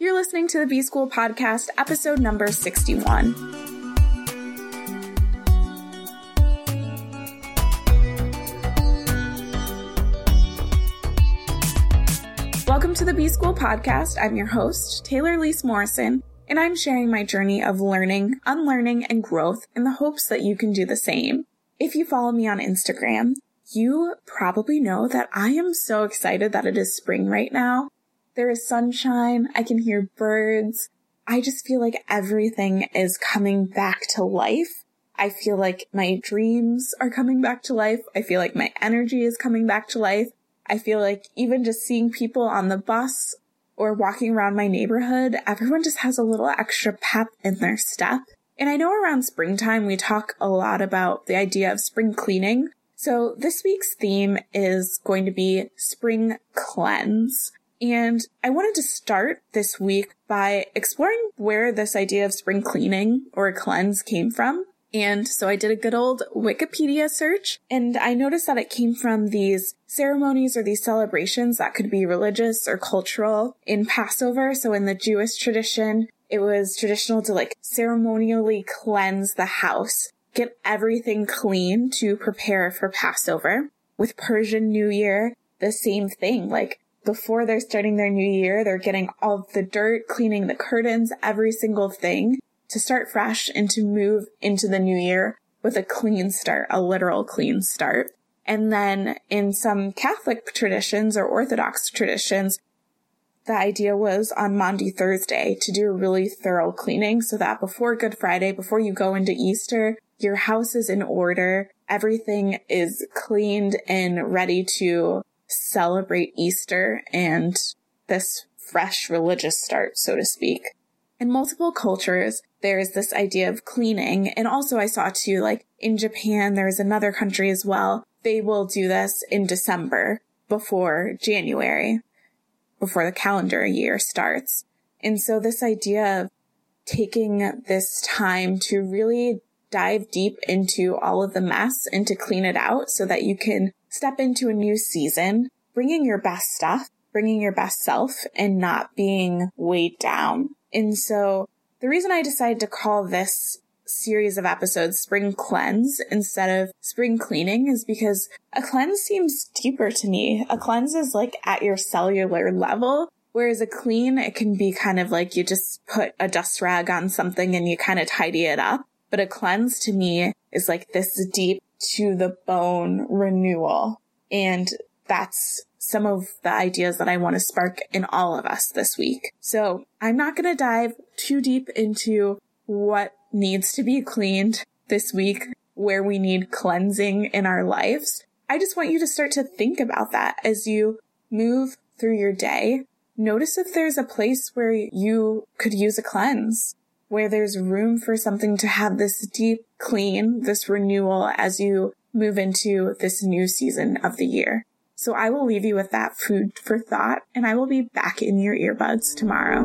You're listening to the B School Podcast, episode number 61. Welcome to the B School Podcast. I'm your host, Taylor Elyse Morrison, and I'm sharing my journey of learning, unlearning, and growth in the hopes that you can do the same. If you follow me on Instagram, you probably know that I am so excited that it is spring right now. There is sunshine. I can hear birds. I just feel like everything is coming back to life. I feel like my dreams are coming back to life. I feel like my energy is coming back to life. I feel like even just seeing people on the bus or walking around my neighborhood, everyone just has a little extra pep in their step. And I know around springtime, we talk a lot about the idea of spring cleaning. So this week's theme is going to be spring cleanse. And I wanted to start this week by exploring where this idea of spring cleaning or cleanse came from. And so I did a good old Wikipedia search and I noticed that it came from these ceremonies or these celebrations that could be religious or cultural in Passover. So in the Jewish tradition, it was traditional to like ceremonially cleanse the house, get everything clean to prepare for Passover. With Persian New Year, the same thing. Like before they're starting their new year, they're getting all the dirt, cleaning the curtains, every single thing to start fresh and to move into the new year with a clean start, a literal clean start. And then in some Catholic traditions or Orthodox traditions, the idea was on Maundy Thursday to do a really thorough cleaning so that before Good Friday, before you go into Easter, your house is in order. Everything is cleaned and ready to celebrate Easter and this fresh religious start, so to speak. In multiple cultures, there's this idea of cleaning. And also I saw too, like in Japan, there's another country as well. They will do this in December before January, before the calendar year starts. And so this idea of taking this time to really dive deep into all of the mess and to clean it out so that you can step into a new season, bringing your best stuff, bringing your best self and not being weighed down. And so the reason I decided to call this series of episodes spring cleanse instead of spring cleaning is because a cleanse seems deeper to me. A cleanse is like at your cellular level. Whereas a clean, it can be kind of like you just put a dust rag on something and you kind of tidy it up. But a cleanse to me is like this deep to the bone renewal. And that's some of the ideas that I want to spark in all of us this week. So I'm not going to dive too deep into what needs to be cleaned this week, where we need cleansing in our lives. I just want you to start to think about that as you move through your day. Notice if there's a place where you could use a cleanse, where there's room for something to have this deep clean, this renewal as you move into this new season of the year. So I will leave you with that food for thought and I will be back in your earbuds tomorrow.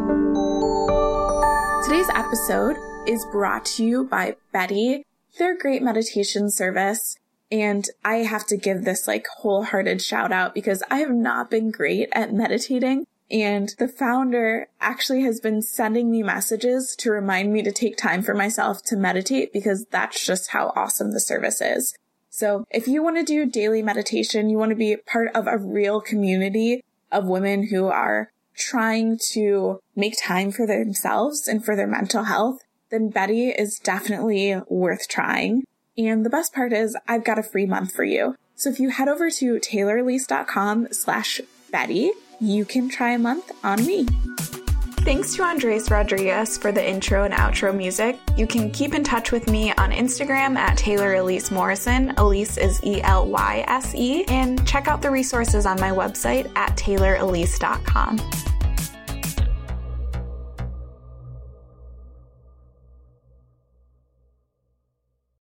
Today's episode is brought to you by Betty. They're great meditation service. And I have to give this like wholehearted shout out because I have not been great at meditating. And the founder actually has been sending me messages to remind me to take time for myself to meditate because that's just how awesome the service is. So if you want to do daily meditation, you want to be part of a real community of women who are trying to make time for themselves and for their mental health, then Betty is definitely worth trying. And the best part is I've got a free month for you. So if you head over to taylorelyse.com slash Betty, you can try a month on me. Thanks to Andres Rodriguez for the intro and outro music. You can keep in touch with me on Instagram at Taylor Elyse Morrison. Elyse is E L Y S E. And check out the resources on my website at taylorelyse.com.